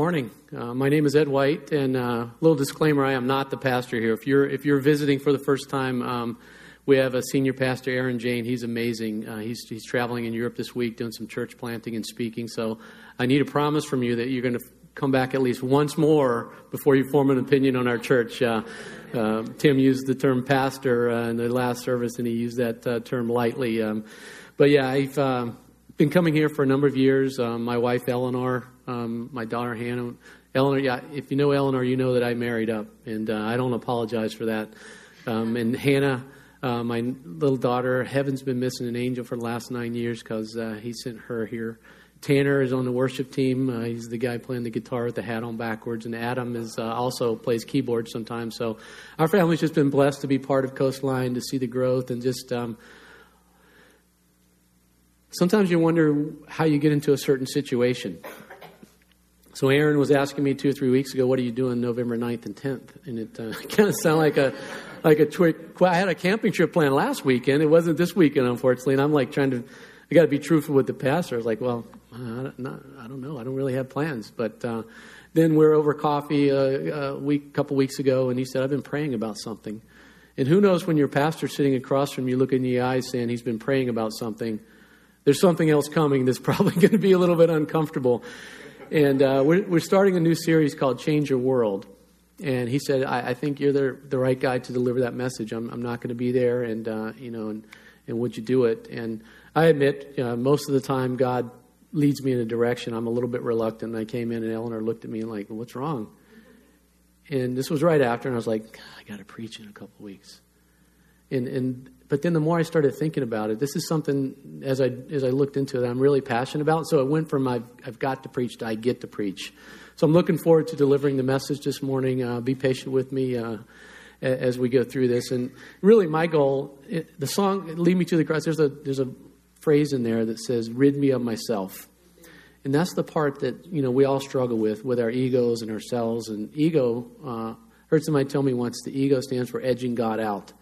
Morning. Uh, my name is Ed White, and a uh, little disclaimer: I am not the pastor here. If you're if you're visiting for the first time, um, we have a senior pastor, Aaron Jane. He's amazing. Uh, he's he's traveling in Europe this week, doing some church planting and speaking. So I need a promise from you that you're going to come back at least once more before you form an opinion on our church. Uh, uh, Tim used the term pastor uh, in the last service, and he used that term lightly. Um, but yeah, I've been coming here for a number of years. Um, my wife Eleanor, um, my daughter Hannah. Eleanor, yeah, if you know Eleanor, you know that I married up, and uh, I don't apologize for that. Um, and Hannah, uh, my little daughter, Heaven's been missing an angel for the last nine years because uh, he sent her here. Tanner is on the worship team. Uh, he's the guy playing the guitar with the hat on backwards, and Adam is uh, also plays keyboard sometimes. So our family's just been blessed to be part of Coastline, to see the growth, and just um, Sometimes you wonder how you get into a certain situation. So Aaron was asking me two or three weeks ago, "What are you doing November 9th and 10th?" And it uh, kind of sounded like a like a twig. I had a camping trip planned last weekend. It wasn't this weekend, unfortunately. And I'm like trying to, I got to be truthful with the pastor. I was like, "Well, I don't, not, I don't know. I don't really have plans." But uh, then we're over coffee a, a week, couple weeks ago, and he said, "I've been praying about something." And who knows when your pastor's sitting across from you, look in the eyes, saying he's been praying about something there's something else coming that's probably going to be a little bit uncomfortable. And uh, we're, we're starting a new series called Change Your World. And he said, I, I think you're the, the right guy to deliver that message. I'm, I'm not going to be there, and, uh, you know, and, and would you do it? And I admit, uh, most of the time, God leads me in a direction. I'm a little bit reluctant. I came in, and Eleanor looked at me and like, what's wrong? And this was right after, and I was like, I got to preach in a couple weeks. And, and but then the more I started thinking about it, this is something as I as I looked into it, I'm really passionate about. So it went from I've, I've got to preach to I get to preach. So I'm looking forward to delivering the message this morning. Uh, be patient with me uh, as we go through this. And really, my goal, it, the song "Lead Me to the Cross." There's a there's a phrase in there that says, "Rid me of myself." And that's the part that you know we all struggle with with our egos and ourselves. And ego, uh, heard somebody tell me once, the ego stands for edging God out.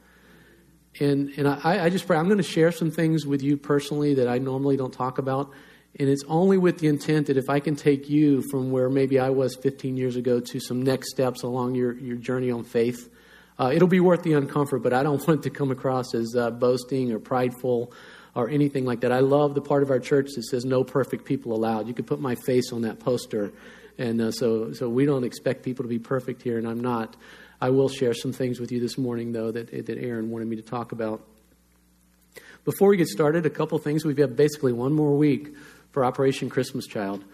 And, and I, I just pray, I'm going to share some things with you personally that I normally don't talk about. And it's only with the intent that if I can take you from where maybe I was 15 years ago to some next steps along your, your journey on faith, uh, it'll be worth the uncomfort, but I don't want it to come across as uh, boasting or prideful or anything like that. I love the part of our church that says no perfect people allowed. You could put my face on that poster. And uh, so, so we don't expect people to be perfect here, and I'm not. I will share some things with you this morning, though, that, that Aaron wanted me to talk about. Before we get started, a couple things. We've got basically one more week for Operation Christmas Child.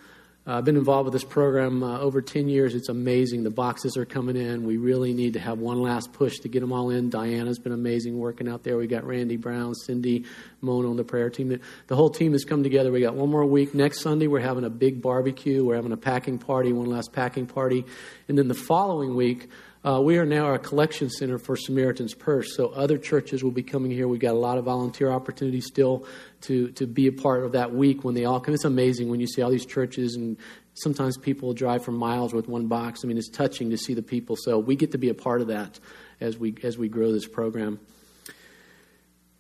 Uh, I've been involved with this program uh, over 10 years. It's amazing. The boxes are coming in. We really need to have one last push to get them all in. Diana's been amazing working out there. We got Randy Brown, Cindy, Mona on the prayer team. The whole team has come together. We got one more week. Next Sunday, we're having a big barbecue. We're having a packing party, one last packing party. And then the following week, uh, we are now a collection center for Samaritan's Purse, so other churches will be coming here. We've got a lot of volunteer opportunities still to, to be a part of that week when they all come. It's amazing when you see all these churches, and sometimes people drive for miles with one box. I mean, it's touching to see the people. So we get to be a part of that as we as we grow this program.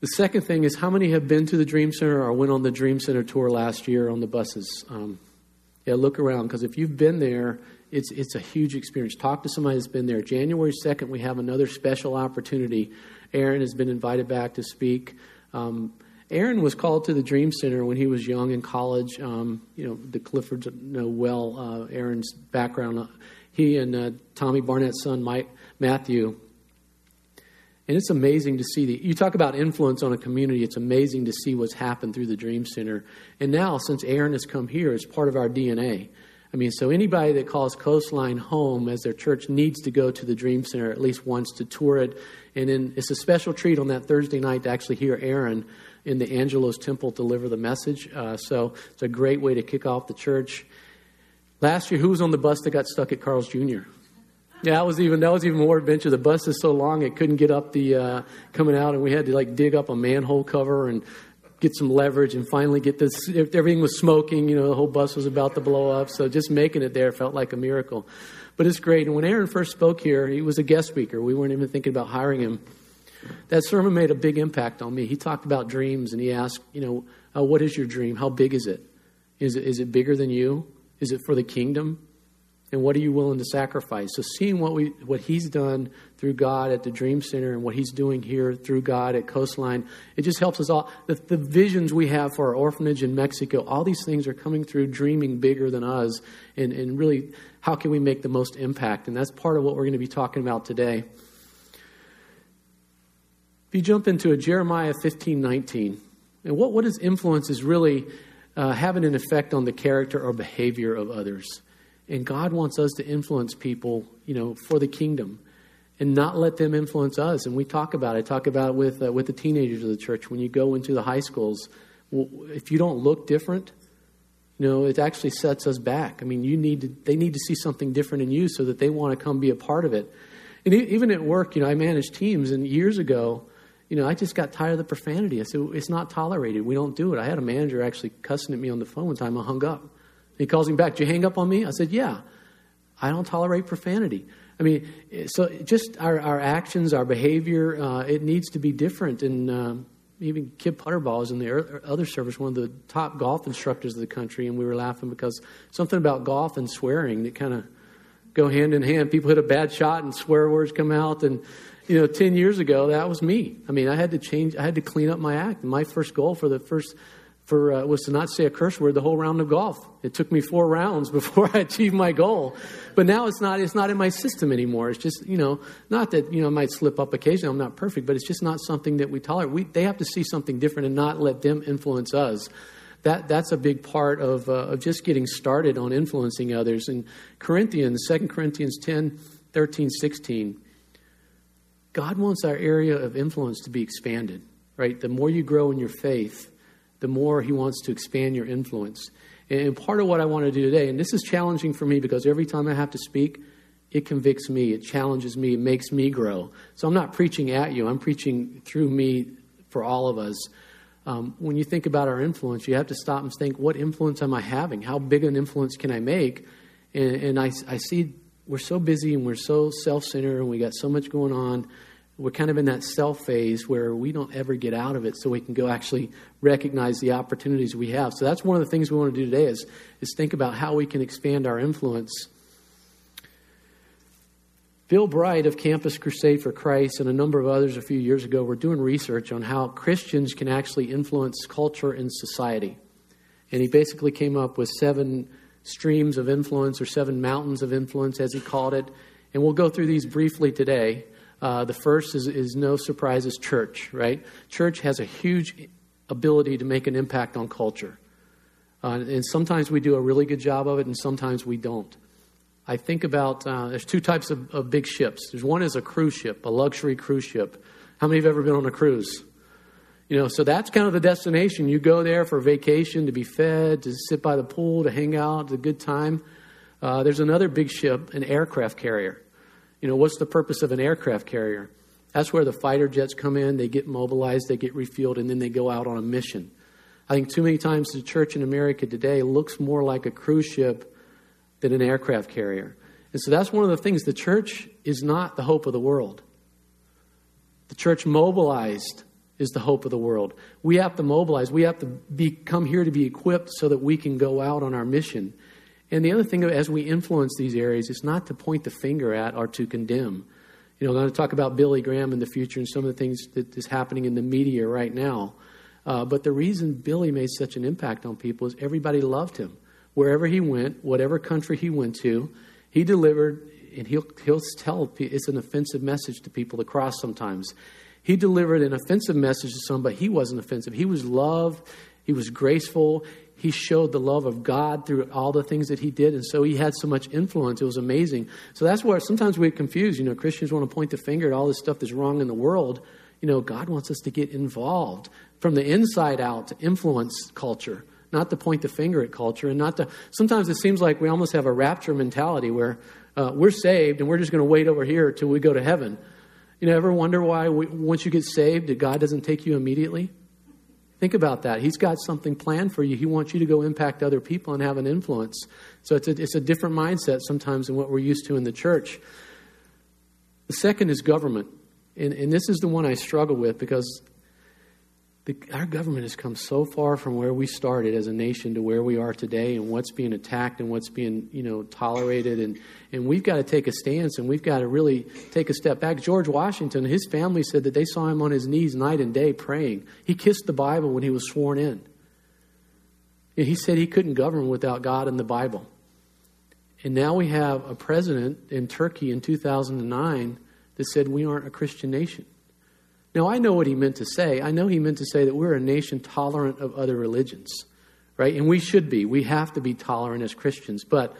The second thing is how many have been to the Dream Center or went on the Dream Center tour last year on the buses? Um, yeah, look around because if you've been there it's, it's a huge experience. Talk to somebody that's been there. January 2nd, we have another special opportunity. Aaron has been invited back to speak. Um, Aaron was called to the Dream Center when he was young in college. Um, you know, the Cliffords know well uh, Aaron's background. He and uh, Tommy Barnett's son, Mike Matthew. And it's amazing to see the. You talk about influence on a community. It's amazing to see what's happened through the Dream Center. And now, since Aaron has come here, it's part of our DNA. I mean, so anybody that calls Coastline home as their church needs to go to the Dream Center at least once to tour it. And then it's a special treat on that Thursday night to actually hear Aaron in the Angelus Temple deliver the message. Uh, so it's a great way to kick off the church. Last year, who was on the bus that got stuck at Carl's Jr.? Yeah, that was even that was even more adventure. The bus is so long it couldn't get up the uh, coming out, and we had to like dig up a manhole cover and get some leverage and finally get this. Everything was smoking, you know, the whole bus was about to blow up. So just making it there felt like a miracle. But it's great. And when Aaron first spoke here, he was a guest speaker. We weren't even thinking about hiring him. That sermon made a big impact on me. He talked about dreams and he asked, you know, uh, what is your dream? How big is it? Is it, is it bigger than you? Is it for the kingdom? And what are you willing to sacrifice? So seeing what we what he's done through God at the Dream Center and what he's doing here through God at Coastline, it just helps us all. The, the visions we have for our orphanage in Mexico, all these things are coming through dreaming bigger than us, and, and really how can we make the most impact? And that's part of what we're going to be talking about today. If you jump into a Jeremiah 15, 19, and what, what is influence is really uh, having an effect on the character or behavior of others. And God wants us to influence people, you know, for the kingdom and not let them influence us. And we talk about it. I talk about it with, uh, with the teenagers of the church. When you go into the high schools, well, if you don't look different, you know, it actually sets us back. I mean, you need to, they need to see something different in you so that they want to come be a part of it. And even at work, you know, I manage teams, and years ago, you know, I just got tired of the profanity. I said, it's not tolerated. We don't do it. I had a manager actually cussing at me on the phone one time. I hung up. He calls me back. Did you hang up on me? I said, Yeah. I don't tolerate profanity. I mean, so just our, our actions, our behavior, uh, it needs to be different. And uh, even Kip Puterbaugh is in the other service, one of the top golf instructors of the country, and we were laughing because something about golf and swearing that kind of go hand in hand. People hit a bad shot and swear words come out. And, you know, 10 years ago, that was me. I mean, I had to change, I had to clean up my act. My first goal for the first for uh, was to not say a curse word the whole round of golf. It took me four rounds before I achieved my goal. But now it's not it's not in my system anymore. It's just you know not that you know I might slip up occasionally. I'm not perfect, but it's just not something that we tolerate. We, they have to see something different and not let them influence us. That that's a big part of uh, of just getting started on influencing others. In Corinthians, 2 Corinthians 10, 13, 16, God wants our area of influence to be expanded. Right, the more you grow in your faith the more He wants to expand your influence. And part of what I want to do today, and this is challenging for me because every time I have to speak, it convicts me, it challenges me, it makes me grow. So I'm not preaching at you, I'm preaching through me for all of us. Um, when you think about our influence, you have to stop and think, what influence am I having? How big an influence can I make? And, and I, I see we're so busy and we're so self centered and we got so much going on we're kind of in that self phase where we don't ever get out of it so we can go actually recognize the opportunities we have. So that's one of the things we want to do today is, is think about how we can expand our influence. Bill bright of campus crusade for christ and a number of others a few years ago were doing research on how christians can actually influence culture and society. And he basically came up with seven streams of influence or seven mountains of influence as he called it. And we'll go through these briefly today uh, the first is, is no surprise is church, right? Church has a huge ability to make an impact on culture. Uh, and sometimes we do a really good job of it, and sometimes we don't. I think about uh, there's two types of, of, big ships. There's one is a cruise ship, a luxury cruise ship. How many have ever been on a cruise? You know, so that's kind of the destination. You go there for vacation, to be fed, to sit by the pool, to hang out, a good time. Uh, there's another big ship, an aircraft carrier. You know, what's the purpose of an aircraft carrier? That's where the fighter jets come in, they get mobilized, they get refueled, and then they go out on a mission. I think too many times the church in America today looks more like a cruise ship than an aircraft carrier. And so that's one of the things. The church is not the hope of the world. The church mobilized is the hope of the world. We have to mobilize. We have to be, come here to be equipped so that we can go out on our mission. And the other thing, as we influence these areas, is not to point the finger at or to condemn. You know, I'm going to talk about Billy Graham in the future and some of the things that is happening in the media right now. Uh, but the reason Billy made such an impact on people is everybody loved him. Wherever he went, whatever country he went to, he delivered, and he'll, he'll tell it's an offensive message to people to cross sometimes. He delivered an offensive message to some, but he wasn't offensive. He was love, he was graceful, he showed the love of God through all the things that he did, and so he had so much influence. It was amazing. So that's where sometimes we get confused. You know, Christians want to point the finger at all this stuff that's wrong in the world. You know, God wants us to get involved from the inside out to influence culture, not to point the finger at culture, and not to. Sometimes it seems like we almost have a rapture mentality where uh, we're saved and we're just going to wait over here till we go to heaven. You know, ever wonder why we, once you get saved, God doesn't take you immediately? Think about that. He's got something planned for you. He wants you to go impact other people and have an influence. So it's a, it's a different mindset sometimes than what we're used to in the church. The second is government. And, and this is the one I struggle with because the, our government has come so far from where we started as a nation to where we are today and what's being attacked and what's being you know tolerated. And, and we've got to take a stance and we've got to really take a step back. George washington his family said that they saw him on his knees night and day praying. He kissed the bible when he was sworn in. And he said he couldn't govern without god and the bible. And now we have a president in turkey in 2009 that said we aren't a christian nation now, I know what he meant to say. I know he meant to say that we're a nation tolerant of other religions, right? And we should be. We have to be tolerant as Christians. But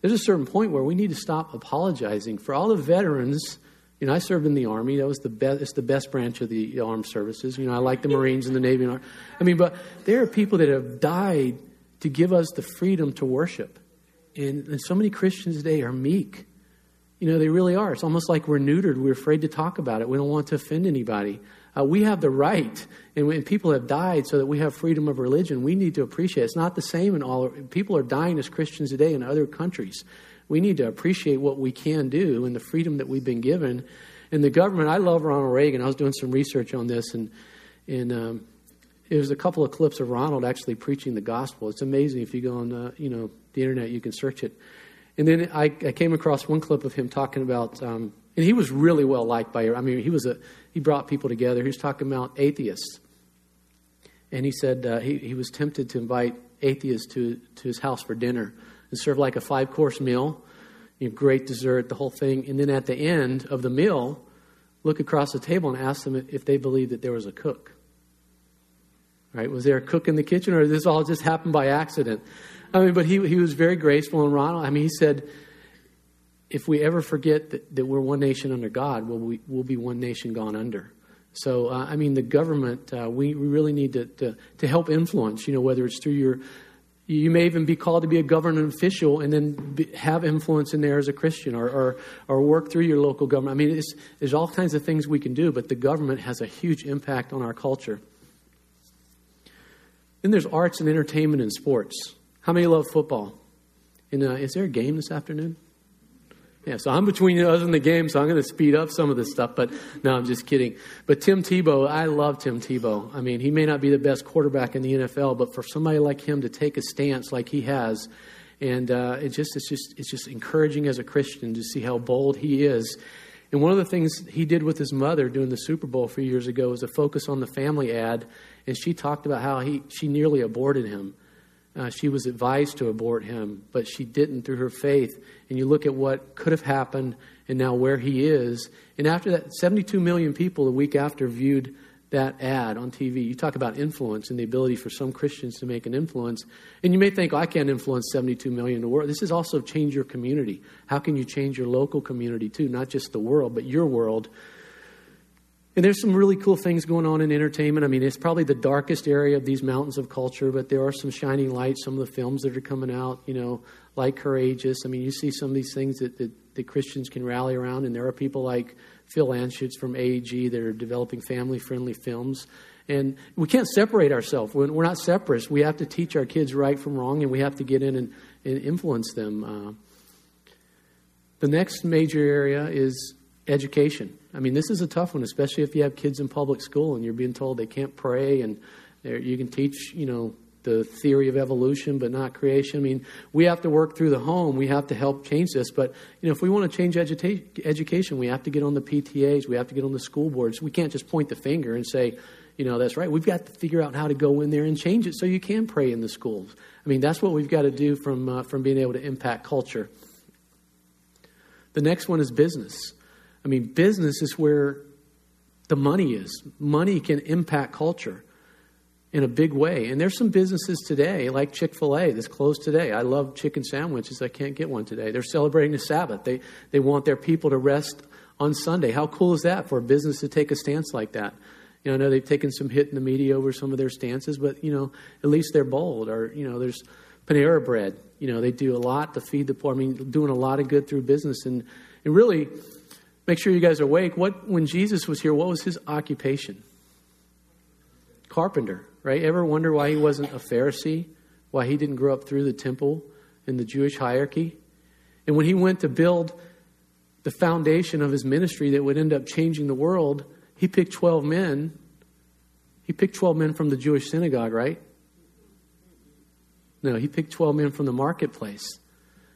there's a certain point where we need to stop apologizing for all the veterans. You know, I served in the Army. That was the best. It's the best branch of the armed services. You know, I like the Marines and the Navy. And I mean, but there are people that have died to give us the freedom to worship, and, and so many Christians today are meek you know, they really are. It's almost like we're neutered. We're afraid to talk about it. We don't want to offend anybody. Uh, we have the right, and when people have died so that we have freedom of religion, we need to appreciate it. It's not the same in all. People are dying as Christians today in other countries. We need to appreciate what we can do and the freedom that we've been given. And the government, I love Ronald Reagan. I was doing some research on this, and and um, there's a couple of clips of Ronald actually preaching the gospel. It's amazing if you go on, uh, you know, the internet, you can search it. And then I, I came across one clip of him talking about, um, and he was really well liked by. I mean, he was a he brought people together. He was talking about atheists, and he said uh, he he was tempted to invite atheists to to his house for dinner and serve like a five course meal, you know, great dessert, the whole thing, and then at the end of the meal, look across the table and ask them if they believed that there was a cook. Right? Was there a cook in the kitchen, or did this all just happened by accident? I mean, but he, he was very graceful. And Ronald, I mean, he said, if we ever forget that, that we're one nation under God, well, we, we'll be one nation gone under. So, uh, I mean, the government, uh, we, we really need to, to, to help influence, you know, whether it's through your, you may even be called to be a government official and then be, have influence in there as a Christian or, or, or work through your local government. I mean, there's all kinds of things we can do, but the government has a huge impact on our culture. Then there's arts and entertainment and sports. How many love football? And uh, is there a game this afternoon? Yeah, so I'm between us and the game, so I'm going to speed up some of this stuff. But no, I'm just kidding. But Tim Tebow, I love Tim Tebow. I mean, he may not be the best quarterback in the NFL, but for somebody like him to take a stance like he has, and uh, it just it's just it's just encouraging as a Christian to see how bold he is. And one of the things he did with his mother doing the Super Bowl a few years ago was a focus on the family ad, and she talked about how he she nearly aborted him uh, she was advised to abort him, but she didn't through her faith. And you look at what could have happened and now where he is. And after that, 72 million people a week after viewed that ad on TV. You talk about influence and the ability for some Christians to make an influence. And you may think, oh, I can't influence 72 million in the world. This is also change your community. How can you change your local community too? Not just the world, but your world and there's some really cool things going on in entertainment. I mean, it's probably the darkest area of these mountains of culture, but there are some shining lights. Some of the films that are coming out, you know, like Courageous. I mean, you see some of these things that, that, that Christians can rally around, and there are people like Phil Anschutz from AEG that are developing family friendly films. And we can't separate ourselves. We're, we're not separate. We have to teach our kids right from wrong, and we have to get in and, and influence them. Uh, the next major area is education. I mean, this is a tough one, especially if you have kids in public school and you're being told they can't pray and you can teach, you know, the theory of evolution but not creation. I mean, we have to work through the home. We have to help change this. But, you know, if we want to change education, we have to get on the PTAs. We have to get on the school boards. We can't just point the finger and say, you know, that's right. We've got to figure out how to go in there and change it so you can pray in the schools. I mean, that's what we've got to do from, uh, from being able to impact culture. The next one is business. I mean, business is where the money is. Money can impact culture in a big way. And there's some businesses today, like Chick fil A, that's closed today. I love chicken sandwiches. I can't get one today. They're celebrating the Sabbath. They, they want their people to rest on Sunday. How cool is that for a business to take a stance like that? You know, I know they've taken some hit in the media over some of their stances, but, you know, at least they're bold. Or, you know, there's Panera Bread. You know, they do a lot to feed the poor. I mean, doing a lot of good through business. And, and really, make sure you guys are awake. What when Jesus was here, what was his occupation? Carpenter, right? Ever wonder why he wasn't a Pharisee? Why he didn't grow up through the temple in the Jewish hierarchy? And when he went to build the foundation of his ministry that would end up changing the world, he picked 12 men. He picked 12 men from the Jewish synagogue, right? No, he picked 12 men from the marketplace.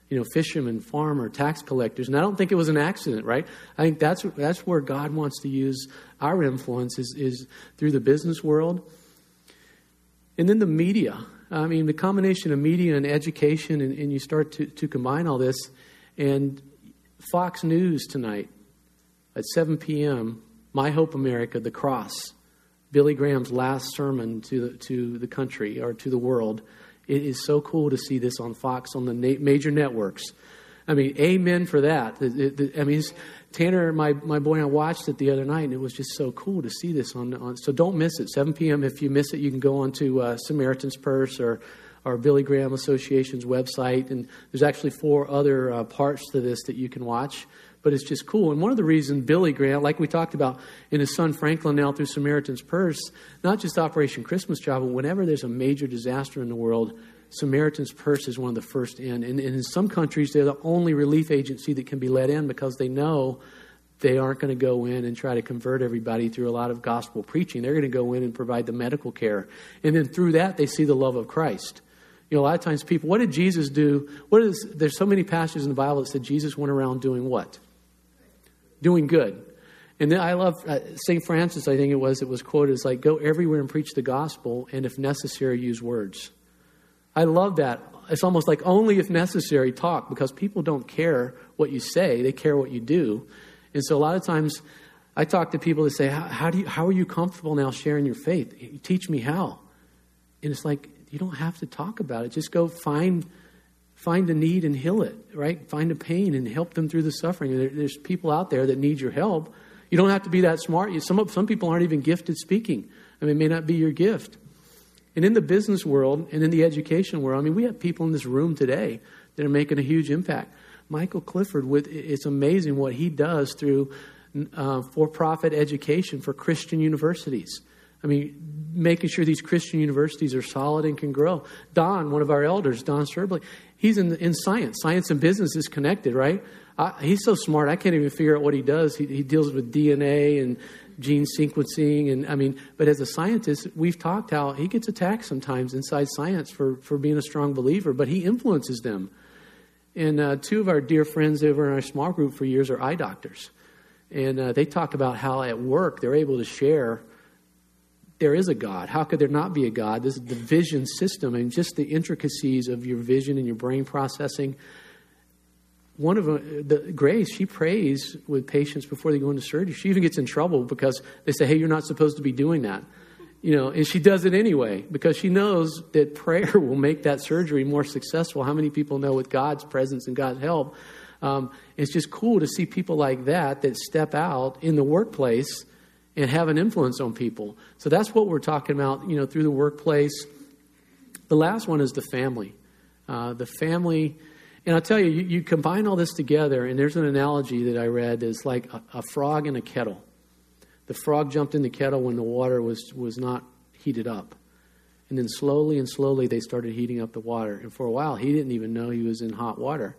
You know, fishermen, farmer, tax collectors. And I don't think it was an accident, right? I think that's, that's where God wants to use our influence is, is through the business world. And then the media. I mean, the combination of media and education, and, and you start to, to combine all this. And Fox News tonight at 7 p.m., My Hope America, The Cross, Billy Graham's last sermon to the, to the country or to the world. It is so cool to see this on Fox, on the major networks. I mean, amen for that. I mean, Tanner, my, my boy, I watched it the other night, and it was just so cool to see this on. on so don't miss it. 7 p.m. If you miss it, you can go on to uh, Samaritan's Purse or our Billy Graham Association's website. And there's actually four other uh, parts to this that you can watch. But it's just cool. And one of the reasons Billy Graham, like we talked about in his son Franklin now through Samaritan's Purse, not just Operation Christmas Child, but whenever there's a major disaster in the world, Samaritan's Purse is one of the first in. And, and in some countries, they're the only relief agency that can be let in because they know they aren't going to go in and try to convert everybody through a lot of gospel preaching. They're going to go in and provide the medical care. And then through that, they see the love of Christ. You know, a lot of times people, what did Jesus do? What is, there's so many passages in the Bible that said Jesus went around doing what? Doing good. And then I love uh, St. Francis, I think it was, it was quoted as like, go everywhere and preach the gospel, and if necessary, use words. I love that. It's almost like only if necessary talk because people don't care what you say, they care what you do. And so a lot of times I talk to people that say, how, how, do you, how are you comfortable now sharing your faith? Teach me how. And it's like, you don't have to talk about it. Just go find, find a need and heal it, right? Find a pain and help them through the suffering. There, there's people out there that need your help. You don't have to be that smart. Some, some people aren't even gifted speaking. I mean, it may not be your gift. And in the business world and in the education world, I mean, we have people in this room today that are making a huge impact. Michael Clifford, with it's amazing what he does through uh, for-profit education for Christian universities. I mean, making sure these Christian universities are solid and can grow. Don, one of our elders, Don Serbley, he's in, in science. Science and business is connected, right? I, he's so smart, I can't even figure out what he does. He, he deals with DNA and gene sequencing and i mean but as a scientist we've talked how he gets attacked sometimes inside science for for being a strong believer but he influences them and uh, two of our dear friends over in our small group for years are eye doctors and uh, they talk about how at work they're able to share there is a god how could there not be a god this is the vision system and just the intricacies of your vision and your brain processing one of them, the Grace, she prays with patients before they go into surgery. She even gets in trouble because they say, "Hey, you're not supposed to be doing that," you know, and she does it anyway because she knows that prayer will make that surgery more successful. How many people know with God's presence and God's help? Um, it's just cool to see people like that that step out in the workplace and have an influence on people. So that's what we're talking about, you know, through the workplace. The last one is the family. Uh, the family and I'll tell you, you, you, combine all this together, and there's an analogy that I read is like a, a, frog in a kettle. The frog jumped in the kettle when the water was, was not heated up. And then slowly and slowly they started heating up the water. And for a while, he didn't even know he was in hot water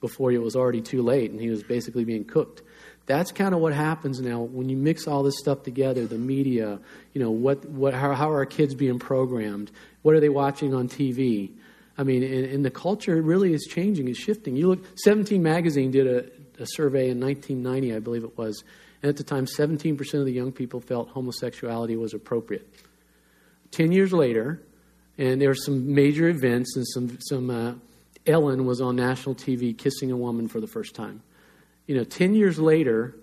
before it was already too late and he was basically being cooked. That's kind of what happens now when you mix all this stuff together the media, you know, what, what, how, how are our kids being programmed? What are they watching on TV? I mean, and, the culture really is changing, is shifting. You look, 17 Magazine did a, a survey in 1990, I believe it was, and at the time, 17% of the young people felt homosexuality was appropriate. Ten years later, and there were some major events, and some, some uh, Ellen was on national TV kissing a woman for the first time. You know, 10 years later,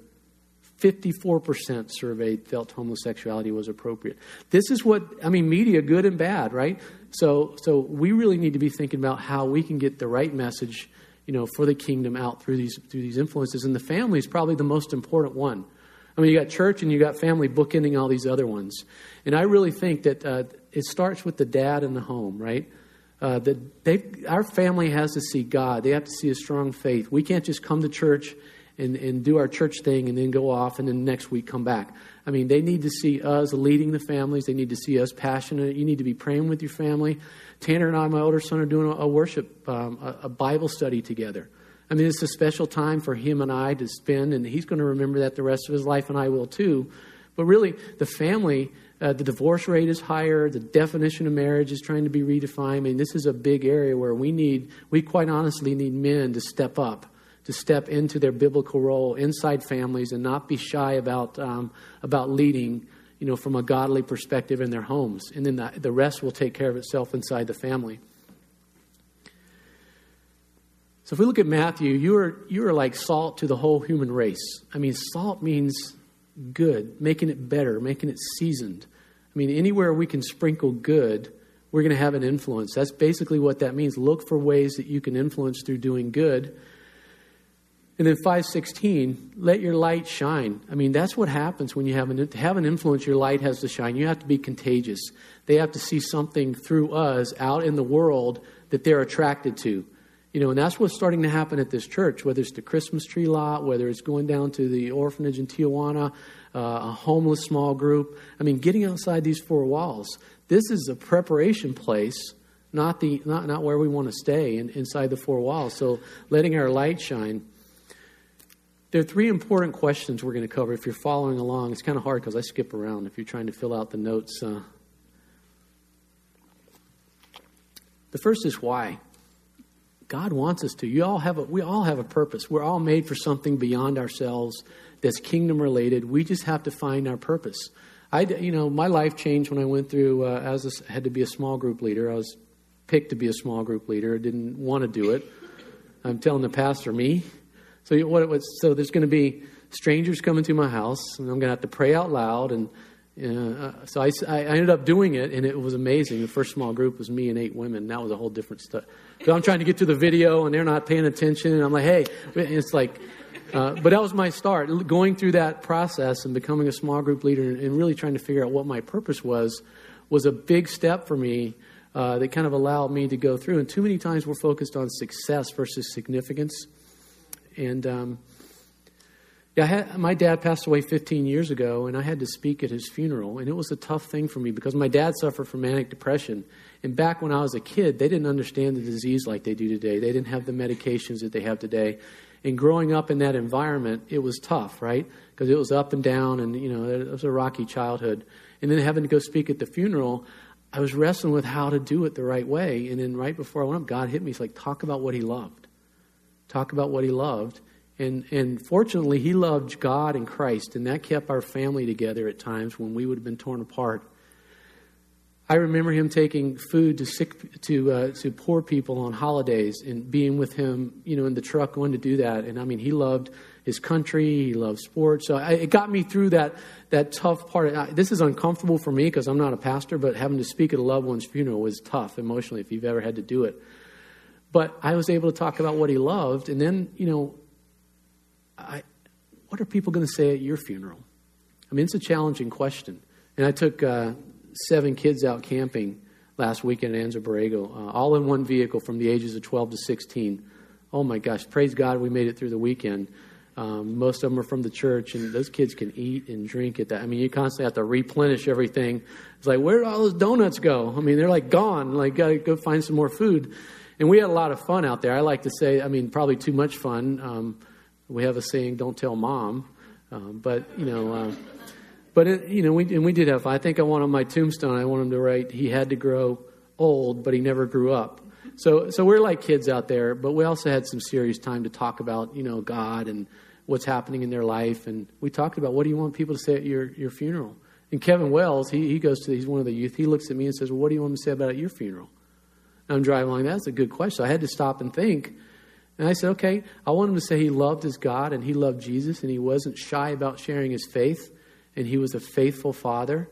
54% surveyed felt homosexuality was appropriate. This is what, I mean, media, good and bad, right? So, so we really need to be thinking about how we can get the right message, you know, for the kingdom out through these, through these influences. And the family is probably the most important one. I mean, you got church and you got family bookending all these other ones. And I really think that uh, it starts with the dad in the home, right? Uh, that they, our family has to see God. They have to see a strong faith. We can't just come to church and, and do our church thing and then go off and then next week come back. I mean, they need to see us leading the families. They need to see us passionate. You need to be praying with your family. Tanner and I, my older son, are doing a, worship, um, a, a Bible study together. I mean, it's a special time for him and I to spend, and he's going to remember that the rest of his life, and I will too. But really, the family, uh, the divorce rate is higher. The definition of marriage is trying to be redefined. I mean, this is a big area where we need, we quite honestly need men to step up, to step into their biblical role inside families and not be shy about, um, about leading, you know, from a godly perspective in their homes. And then the, the rest will take care of itself inside the family. So if we look at Matthew, you are, you are like salt to the whole human race. I mean, salt means good, making it better, making it seasoned. I mean, anywhere we can sprinkle good, we're going to have an influence. That's basically what that means. Look for ways that you can influence through doing good. And then 516, let your light shine. I mean, that's what happens when you have an, have an influence, your light has to shine. You have to be contagious. They have to see something through us out in the world that they're attracted to. You know, and that's what's starting to happen at this church, whether it's the Christmas tree lot, whether it's going down to the orphanage in Tijuana, uh, a homeless small group. I mean, getting outside these four walls. This is a preparation place, not the not not where we want to stay in, inside the four walls. So, letting our light shine. There are three important questions we're going to cover. If you're following along, it's kind of hard because I skip around. If you're trying to fill out the notes, uh, the first is why. God wants us to. You all have a, we all have a purpose. We're all made for something beyond ourselves that's kingdom related. We just have to find our purpose. I, you know, my life changed when I went through. Uh, as a, had to be a small group leader. I was picked to be a small group leader. I didn't want to do it. I'm telling the pastor me. So what it was. So there's going to be strangers coming to my house, and I'm going to have to pray out loud and uh, so I, I, ended up doing it, and it was amazing. The first small group was me and eight women. That was a whole different stuff. So I'm trying to get to the video, and they're not paying attention. And I'm like, hey, it's like, uh, but that was my start. Going through that process and becoming a small group leader and, and really trying to figure out what my purpose was was a big step for me uh, that kind of allowed me to go through. And too many times we're focused on success versus significance. And, um, yeah, had, my dad passed away 15 years ago, and I had to speak at his funeral, and it was a tough thing for me because my dad suffered from manic depression. And back when I was a kid, they didn't understand the disease like they do today. They didn't have the medications that they have today. And growing up in that environment, it was tough, right? Because it was up and down, and you know, it was a rocky childhood. And then having to go speak at the funeral, I was wrestling with how to do it the right way. And then right before I went up, God hit me. He's like, "Talk about what He loved. Talk about what He loved." And, and fortunately, he loved God and Christ, and that kept our family together at times when we would have been torn apart. I remember him taking food to sick to uh, to poor people on holidays and being with him, you know, in the truck going to do that. And I mean, he loved his country, he loved sports. So I, it got me through that that tough part. I, this is uncomfortable for me because I'm not a pastor, but having to speak at a loved one's funeral was tough emotionally if you've ever had to do it. But I was able to talk about what he loved, and then you know I, what are people going to say at your funeral? I mean, it's a challenging question. And I took uh, seven kids out camping last weekend in Anza Borrego, uh, all in one vehicle from the ages of 12 to 16. Oh my gosh, praise God we made it through the weekend. Um, most of them are from the church, and those kids can eat and drink at that. I mean, you constantly have to replenish everything. It's like, where did all those donuts go? I mean, they're like gone. Like, gotta go find some more food. And we had a lot of fun out there. I like to say, I mean, probably too much fun. Um, we have a saying, "Don't tell mom," um, but you know, uh, but it, you know, we and we did have. I think I want on my tombstone. I want him to write, "He had to grow old, but he never grew up." So, so we're like kids out there, but we also had some serious time to talk about, you know, God and what's happening in their life, and we talked about what do you want people to say at your your funeral. And Kevin Wells, he, he goes to, he's one of the youth. He looks at me and says, well, "What do you want me to say about at your funeral?" And I'm driving along. That's a good question. I had to stop and think and I said, okay, I want him to say he loved his God and he loved Jesus and he wasn't shy about sharing his faith and he was a faithful father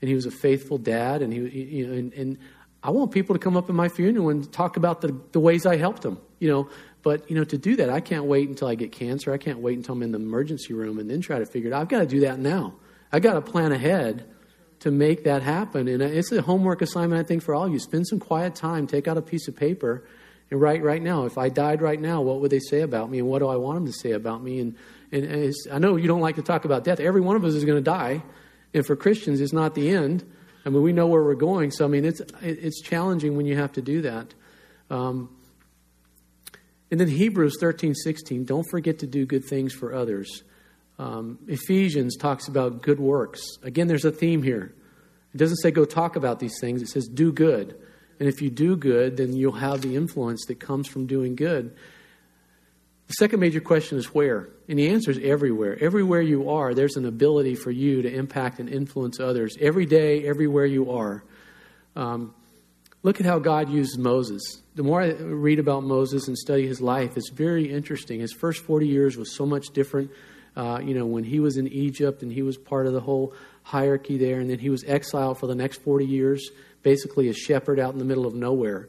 and he was a faithful dad and he, you know, and, and I want people to come up in my funeral and talk about the, the ways I helped them, you know. But, you know, to do that, I can't wait until I get cancer. I can't wait until I'm in the emergency room and then try to figure it out. I've got to do that now. I've got to plan ahead to make that happen. And it's a homework assignment, I think, for all of you. Spend some quiet time, take out a piece of paper, and right right now, if I died right now, what would they say about me, and what do I want them to say about me? And and I know you don't like to talk about death. Every one of us is going to die, and for Christians, it's not the end. I mean, we know where we're going, so I mean, it's it's challenging when you have to do that. Um, and then Hebrews thirteen sixteen. Don't forget to do good things for others. Um, Ephesians talks about good works. Again, there's a theme here. It doesn't say go talk about these things, it says do good. And if you do good, then you'll have the influence that comes from doing good. The second major question is where? And the answer is everywhere. Everywhere you are, there's an ability for you to impact and influence others. Every day, everywhere you are. Um, look at how God used Moses. The more I read about Moses and study his life, it's very interesting. His first 40 years was so much different. Uh, you know, when he was in Egypt and he was part of the whole hierarchy there, and then he was exiled for the next 40 years, basically a shepherd out in the middle of nowhere.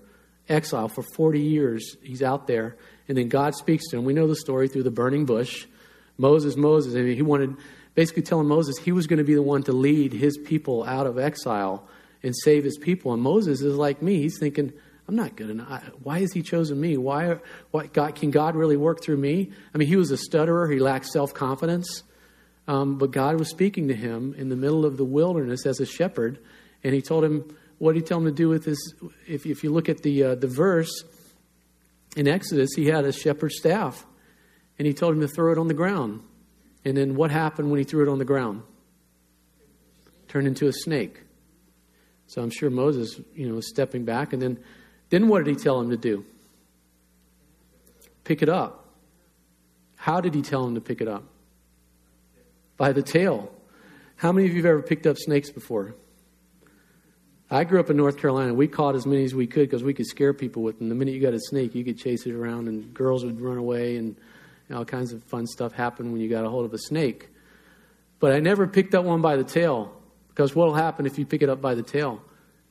Exile for 40 years, he's out there, and then God speaks to him. We know the story through the burning bush. Moses, Moses, I mean, he wanted, basically telling Moses he was going to be the one to lead his people out of exile and save his people. And Moses is like me. He's thinking, I'm not good enough. Why has he chosen me? Why, why God, can God really work through me? I mean, he was a stutterer. He lacked self confidence. Um, but God was speaking to him in the middle of the wilderness as a shepherd, and he told him, what did he tell him to do with his? If, if you look at the, uh, the verse in Exodus, he had a shepherd's staff, and he told him to throw it on the ground. And then what happened when he threw it on the ground? Turned into a snake. So I'm sure Moses, you know, was stepping back, and then then what did he tell him to do? Pick it up. How did he tell him to pick it up? By the tail. How many of you have ever picked up snakes before? I grew up in North Carolina. We caught as many as we could because we could scare people with them. The minute you got a snake, you could chase it around, and girls would run away, and all kinds of fun stuff happened when you got a hold of a snake. But I never picked up one by the tail because what will happen if you pick it up by the tail?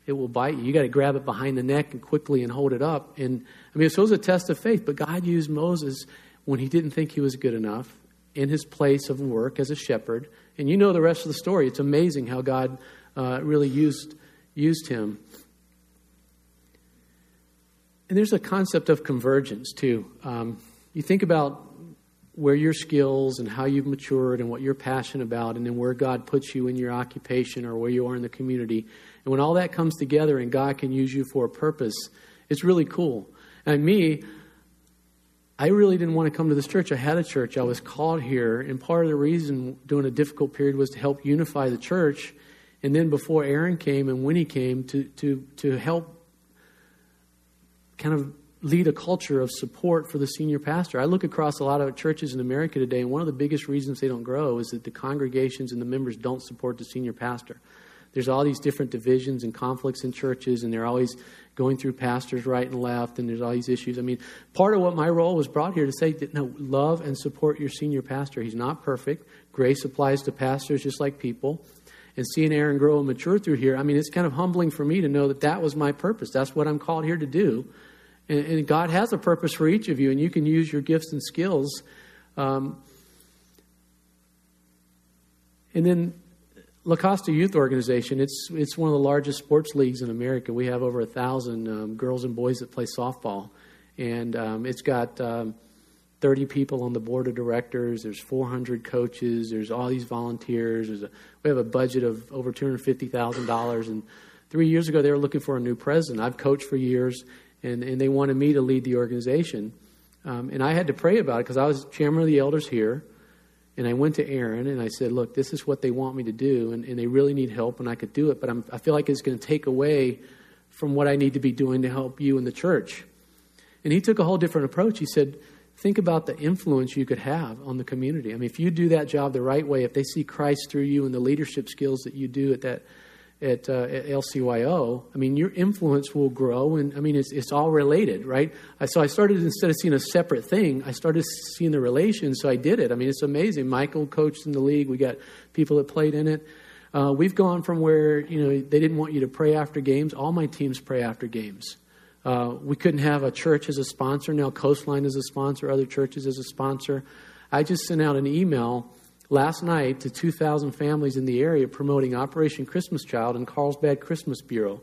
it will bite you. You got to grab it behind the neck and quickly and hold it up. And I mean, so it was a test of faith. But God used Moses when he didn't think he was good enough in his place of work as a shepherd. And you know the rest of the story. It's amazing how God uh, really used used him. And there's a concept of convergence too. Um, you think about where your skills and how you've matured and what you're passionate about, and then where God puts you in your occupation or where you are in the community. And when all that comes together and God can use you for a purpose, it's really cool. And me, I really didn't want to come to this church. I had a church. I was called here. And part of the reason during a difficult period was to help unify the church. And then before Aaron came and when he came, to, to, to help kind of lead a culture of support for the senior pastor. I look across a lot of churches in America today, and one of the biggest reasons they don't grow is that the congregations and the members don't support the senior pastor there's all these different divisions and conflicts in churches, and they're always going through pastors right and left, and there's all these issues. I mean, part of what my role was brought here to say that no, love and support your senior pastor. He's not perfect. Grace applies to pastors just like people. And seeing Aaron grow and mature through here, I mean, it's kind of humbling for me to know that that was my purpose. That's what I'm called here to do. And, and God has a purpose for each of you, and you can use your gifts and skills. Um, and then La Costa Youth Organization, it's, it's one of the largest sports leagues in America. We have over a thousand um, girls and boys that play softball. And um, it's got um, 30 people on the board of directors. There's 400 coaches. There's all these volunteers. There's A, we have a budget of over $250,000. And three years ago, they were looking for a new president. I've coached for years, and, and they wanted me to lead the organization. Um, and I had to pray about it because I was chairman of the elders here. And I went to Aaron and I said, Look, this is what they want me to do, and, and they really need help, and I could do it, but I'm, I feel like it's going to take away from what I need to be doing to help you in the church. And he took a whole different approach. He said, Think about the influence you could have on the community. I mean, if you do that job the right way, if they see Christ through you and the leadership skills that you do at that at, uh, at LCYO, I mean, your influence will grow, and I mean, it's, it's all related, right? so I started instead of seeing a separate thing, I started seeing the relation. So I did it. I mean, it's amazing. Michael coached in the league. We got people that played in it. Uh, we've gone from where you know they didn't want you to pray after games. All my teams pray after games. Uh, we couldn't have a church as a sponsor. Now Coastline is a sponsor. Other churches as a sponsor. I just sent out an email last night to 2,000 families in the area promoting Operation Christmas Child and Carlsbad Christmas Bureau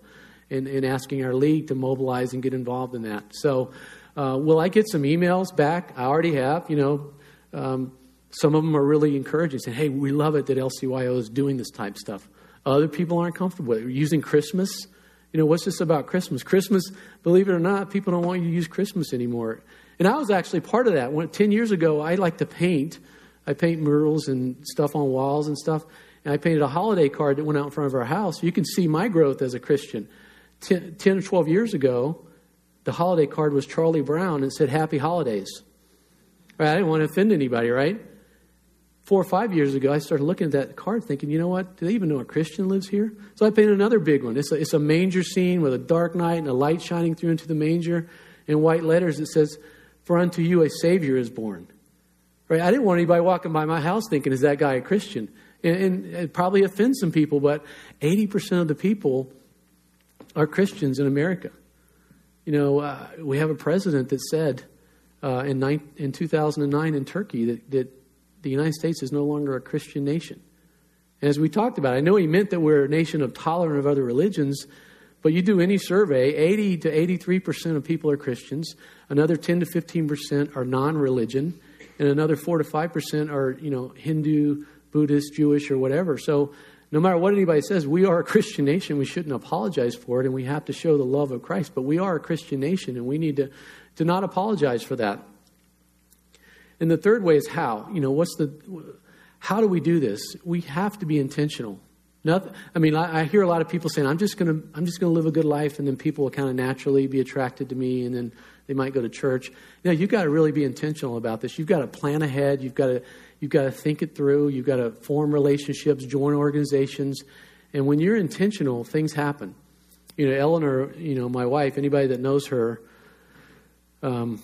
and, and asking our league to mobilize and get involved in that. So, uh, will I get some emails back? I already have. You know, um, some of them are really encouraging, saying, hey, we love it that LCYO is doing this type of stuff. Other people aren't comfortable with it. Using Christmas. You know, what's this about Christmas? Christmas, believe it or not, people don't want you to use Christmas anymore. And I was actually part of that. When, 10 years ago, I like to paint I paint murals and stuff on walls and stuff. And I painted a holiday card that went out in front of our house. You can see my growth as a Christian. 10, 10 or 12 years ago, the holiday card was Charlie Brown and said Happy Holidays. Right? I didn't want to offend anybody, right? Four or five years ago, I started looking at that card thinking, you know what? Do they even know a Christian lives here? So I painted another big one. It's a, it's a manger scene with a dark night and a light shining through into the manger. In white letters, it says, For unto you a Savior is born. Right? I didn't want anybody walking by my house thinking, is that guy a Christian? And, and it probably offends some people, but 80% of the people are Christians in America. You know, uh, we have a president that said uh, in, nine, in 2009 in Turkey that, that the United States is no longer a Christian nation. And as we talked about, I know he meant that we're a nation of tolerant of other religions, but you do any survey, 80 to 83% of people are Christians, another 10 to 15% are non religion, and another 4 to 5% are, you know, Hindu, Buddhist, Jewish, or whatever. So no matter what anybody says, we are a Christian nation. We shouldn't apologize for it, and we have to show the love of Christ. But we are a Christian nation, and we need to, to not apologize for that. And the third way is how. You know, what's the how do we do this? We have to be intentional. Nothing, I mean, I, I hear a lot of people saying, "I'm just going to, I'm just to live a good life," and then people will kind of naturally be attracted to me, and then they might go to church. Know, you've got to really be intentional about this. You've got to plan ahead. You've got to, you've got to think it through. You've got to form relationships, join organizations, and when you're intentional, things happen. You know, Eleanor, you know, my wife. Anybody that knows her um,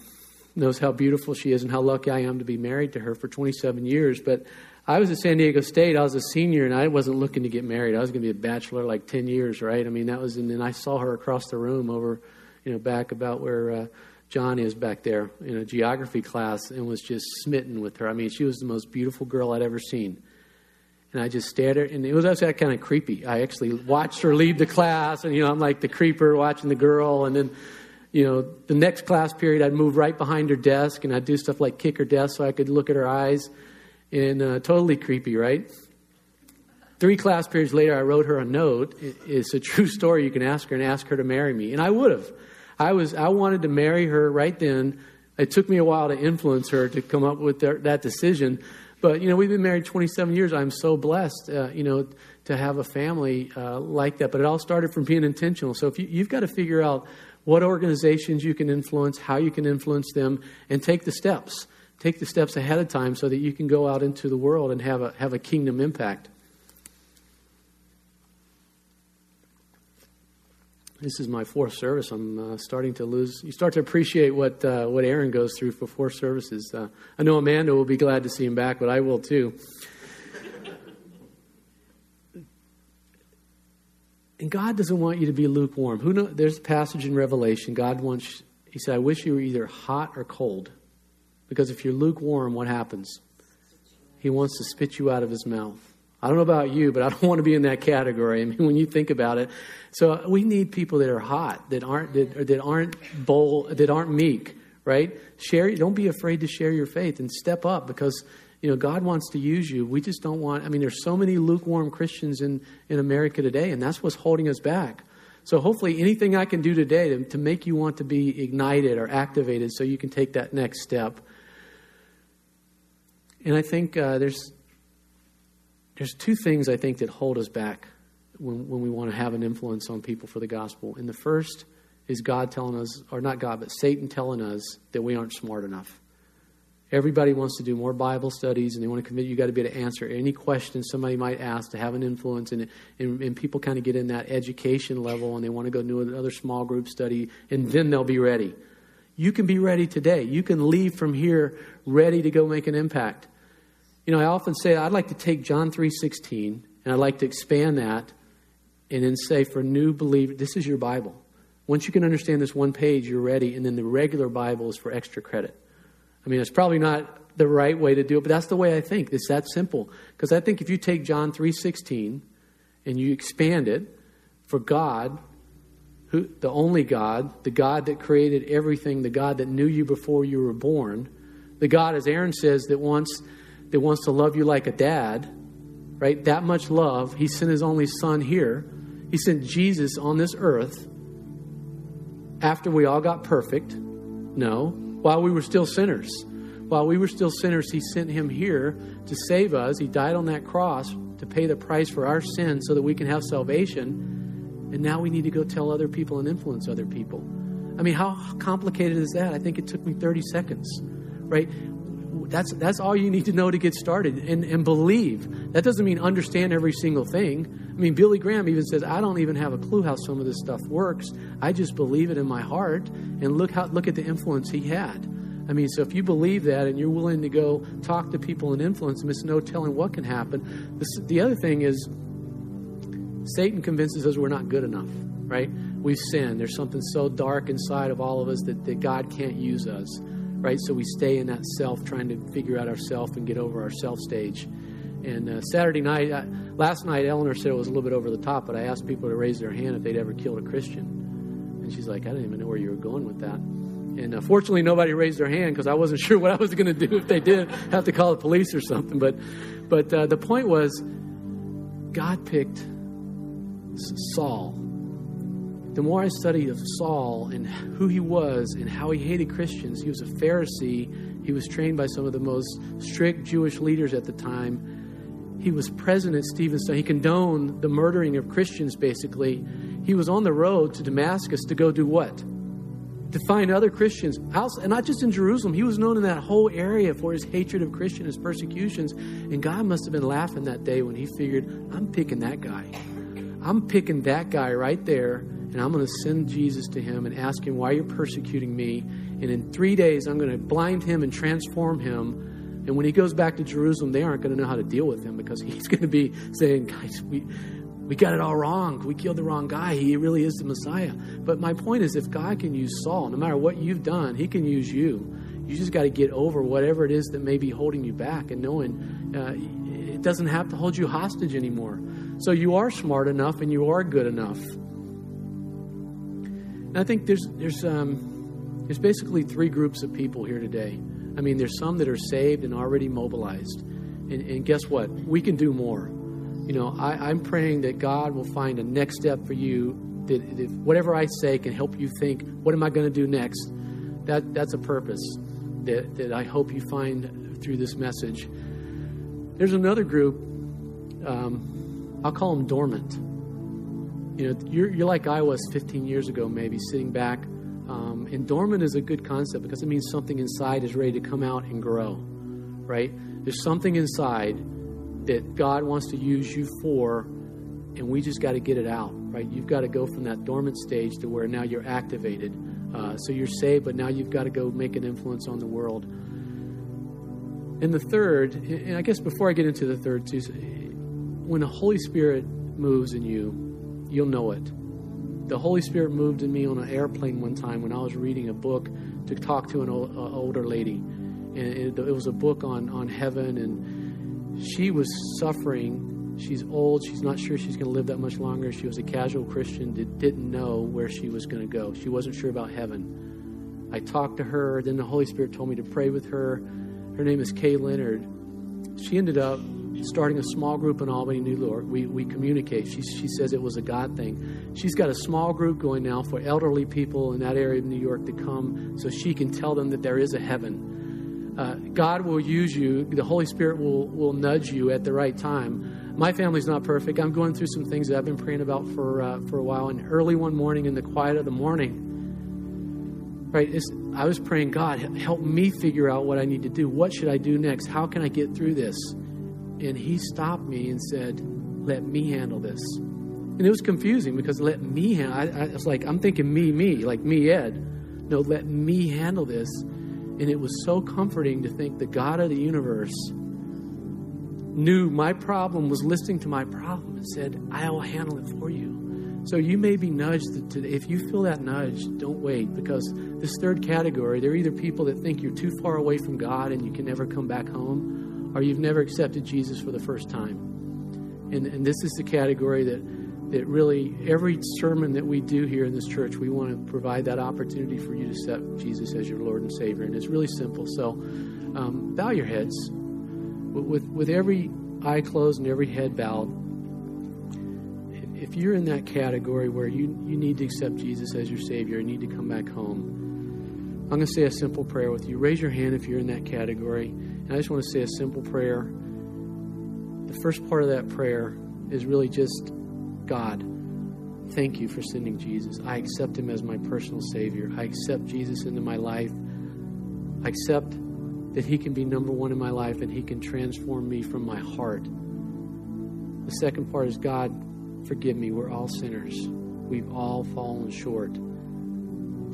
knows how beautiful she is and how lucky I am to be married to her for 27 years. But I was at San Diego State. I was a senior, and I wasn't looking to get married. I was going to be a bachelor like ten years, right? I mean, that was, and then I saw her across the room over, you know, back about where uh, John is back there in a geography class, and was just smitten with her. I mean, she was the most beautiful girl I'd ever seen. And I just stared at her, and it was actually kind of creepy. I actually watched her leave the class, and you know, I'm like the creeper watching the girl, and then you know, the next class period, I'd move right behind her desk and I'd do stuff like kick her desk so I could look at her eyes and uh, totally creepy, right? Three class periods later, I wrote her a note. It's a true story. You can ask her and ask her to marry me, and I would have. I was I wanted to marry her right then. It took me a while to influence her to come up with their, that decision, but you know we've been married 27 years. I'm so blessed, uh, you know, to have a family uh, like that. But it all started from being intentional. So if you, you've got to figure out what organizations you can influence, how you can influence them, and take the steps take the steps ahead of time so that you can go out into the world and have a, have a kingdom impact. This is my fourth service. I'm uh, starting to lose. You start to appreciate what uh, what Aaron goes through for four services. Uh, I know Amanda will be glad to see him back, but I will too. And God doesn't want you to be lukewarm. Who? There's a passage in Revelation. God wants. He said, "I wish you were either hot or cold." Because if you're lukewarm, what happens? He wants to spit you out of his mouth. I don't know about you, but I don't want to be in that category. I mean, when you think about it, so uh, we need people that are hot, that aren't that, that aren't bold, that aren't meek, right? Share. Don't be afraid to share your faith and step up because you know God wants to use you. We just don't want. I mean, there's so many lukewarm Christians in in America today, and that's what's holding us back. So hopefully, anything I can do today to, to make you want to be ignited or activated, so you can take that next step and I think uh, there's there's two things I think that hold us back when, when we want to have an influence on people for the gospel. And the first is God telling us, or not God, but Satan telling us that we aren't smart enough. Everybody wants to do more Bible studies and they want to commit. You got to be able to answer any question somebody might ask to have an influence. And, and, people kind of get in that education level and they want to go do another small group study and then they'll be ready. You can be ready today. You can leave from here ready to go make an impact. You know, I often say I'd like to take John 3:16 and I'd like to expand that and then say for new believers, this is your Bible. Once you can understand this one page, you're ready, and then the regular Bible is for extra credit. I mean, it's probably not the right way to do it, but that's the way I think. It's that simple. Because I think if you take John 3:16 and you expand it for God, who, the only God, the God that created everything, the God that knew you before you were born, the God, as Aaron says, that wants that wants to love you like a dad, right? That much love. He sent his only son here. He sent Jesus on this earth after we all got perfect. No, while we were still sinners. while we were still sinners, He sent Him here to save us. He died on that cross to pay the price for our sins so that we can have salvation. And now we need to go tell other people and influence other people. I mean, how complicated is that? I think it took me 30 seconds, right? That's, that's all you need to know to get started and, and believe. That doesn't mean understand every single thing. I mean, Billy Graham even says, I don't even have a clue how some of this stuff works. I just believe it in my heart. And look, how, look at the influence he had. I mean, so if you believe that and you're willing to go talk to people and influence them, it's no telling what can happen. The, the other thing is, Satan convinces us we're not good enough, right? We've sinned. There's something so dark inside of all of us that, that God can't use us, right? So we stay in that self, trying to figure out ourself and get over our self stage. And uh, Saturday night, uh, last night, Eleanor said it was a little bit over the top, but I asked people to raise their hand if they'd ever killed a Christian. And she's like, I didn't even know where you were going with that. And uh, fortunately, nobody raised their hand because I wasn't sure what I was going to do if they did have to call the police or something. But, but uh, the point was, God picked Saul. The more I studied of Saul and who he was and how he hated Christians, he was a Pharisee. He was trained by some of the most strict Jewish leaders at the time. He was present at Stephen's He condoned the murdering of Christians, basically. He was on the road to Damascus to go do what? to find other Christians, and not just in Jerusalem. He was known in that whole area for his hatred of Christians, his persecutions. And God must have been laughing that day when he figured, I'm picking that guy. I'm picking that guy right there, and I'm going to send Jesus to him and ask him why you're persecuting me. And in three days, I'm going to blind him and transform him. And when he goes back to Jerusalem, they aren't going to know how to deal with him because he's going to be saying, Guys, we, we got it all wrong. We killed the wrong guy. He really is the Messiah. But my point is, if God can use Saul, no matter what you've done, He can use you. You just got to get over whatever it is that may be holding you back and knowing uh, it doesn't have to hold you hostage anymore. So you are smart enough and you are good enough. I think there's there's um, there's basically three groups of people here today. I mean, there's some that are saved and already mobilized, and, and guess what? We can do more you know, I, am praying that God will find a next step for you. That, that whatever I say can help you think, what am I going to do next? That that's a purpose that that I hope you find through this message. There's another group. Um, I'll call them dormant. You know, you're, you're like I was 15 years ago, maybe sitting back. Um, and dormant is a good concept because it means something inside is ready to come out and grow, right? There's something inside that God wants to use you for, and we just got to get it out, right? You've got to go from that dormant stage to where now you're activated. Uh, so you're saved, but now you've got to go make an influence on the world. And the third, and I guess before I get into the third, too, when the Holy Spirit moves in you, you'll know it. The Holy Spirit moved in me on an airplane one time when I was reading a book to talk to an older lady. And it, it was a book on, on heaven and she was suffering. She's old. She's not sure she's going to live that much longer. She was a casual Christian that didn't know where she was going to go. She wasn't sure about heaven. I talked to her. Then the Holy Spirit told me to pray with her. Her name is Kay Leonard. She ended up starting a small group in Albany, New York. We, we communicate. She, she says it was a God thing. She's got a small group going now for elderly people in that area of New York to come so she can tell them that there is a heaven uh, God will use you. The Holy Spirit will, will nudge you at the right time. My family's not perfect. I'm going through some things that I've been praying about for, uh, for a while. And early one morning, in the quiet of the morning, right, I was praying, God, help me figure out what I need to do. What should I do next? How can I get through this? And He stopped me and said, Let me handle this. And it was confusing because let me handle I, I was like, I'm thinking me, me, like me, Ed. No, let me handle this. And it was so comforting to think the God of the universe knew my problem, was listening to my problem, and said, I will handle it for you. So you may be nudged. To, if you feel that nudge, don't wait because this third category, they're either people that think you're too far away from God and you can never come back home, or you've never accepted Jesus for the first time. And, and this is the category that that really every sermon that we do here in this church, we want to provide that opportunity for you to accept Jesus as your Lord and Savior. And it's really simple. So um, bow your heads. With, with every eye closed and every head bowed, if you're in that category where you, you need to accept Jesus as your Savior and need to come back home, I'm going to say a simple prayer with you. Raise your hand if you're in that category. And I just want to say a simple prayer. The first part of that prayer is really just God, thank you for sending Jesus. I accept him as my personal Savior. I accept Jesus into my life. I accept that he can be number one in my life and he can transform me from my heart. The second part is God, forgive me. We're all sinners. We've all fallen short.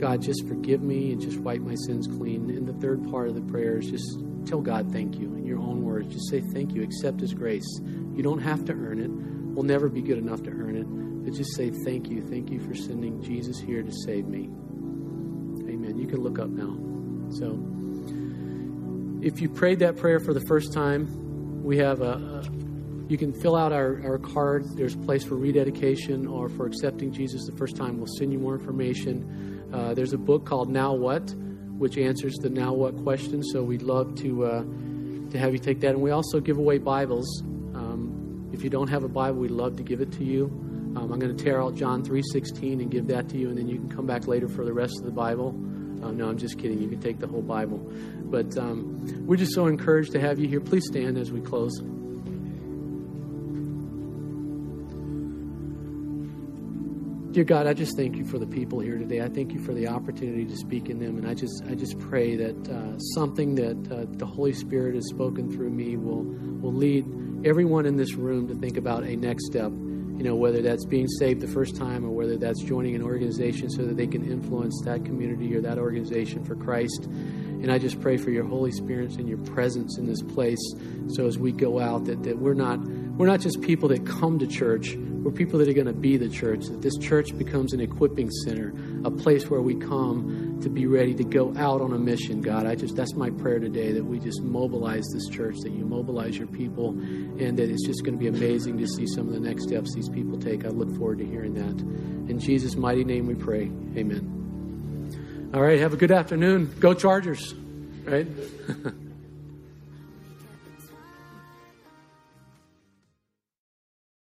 God, just forgive me and just wipe my sins clean. And the third part of the prayer is just tell God thank you in your own words. Just say thank you. Accept His grace. You don't have to earn it. We'll never be good enough to earn it. But just say thank you. Thank you for sending Jesus here to save me. Amen. You can look up now. So, if you prayed that prayer for the first time, we have a, a you can fill out our, our card. There's a place for rededication or for accepting Jesus the first time. We'll send you more information. Uh, there's a book called Now What, which answers the now what question. So we'd love to uh, to have you take that. And we also give away Bibles. Um, if you don't have a Bible, we'd love to give it to you. Um, I'm going to tear out John 3:16 and give that to you, and then you can come back later for the rest of the Bible. Um, no, I'm just kidding. You can take the whole Bible. But um, we're just so encouraged to have you here. Please stand as we close. Dear God, I just thank you for the people here today. I thank you for the opportunity to speak in them, and I just I just pray that uh, something that uh, the Holy Spirit has spoken through me will will lead everyone in this room to think about a next step. You know, whether that's being saved the first time or whether that's joining an organization so that they can influence that community or that organization for Christ. And I just pray for your Holy Spirit and your presence in this place. So as we go out, that, that we're not we're not just people that come to church, we're people that are going to be the church. That this church becomes an equipping center, a place where we come to be ready to go out on a mission, God. I just that's my prayer today that we just mobilize this church, that you mobilize your people, and that it's just going to be amazing to see some of the next steps these people take. I look forward to hearing that. In Jesus' mighty name we pray. Amen. All right, have a good afternoon. Go Chargers, right?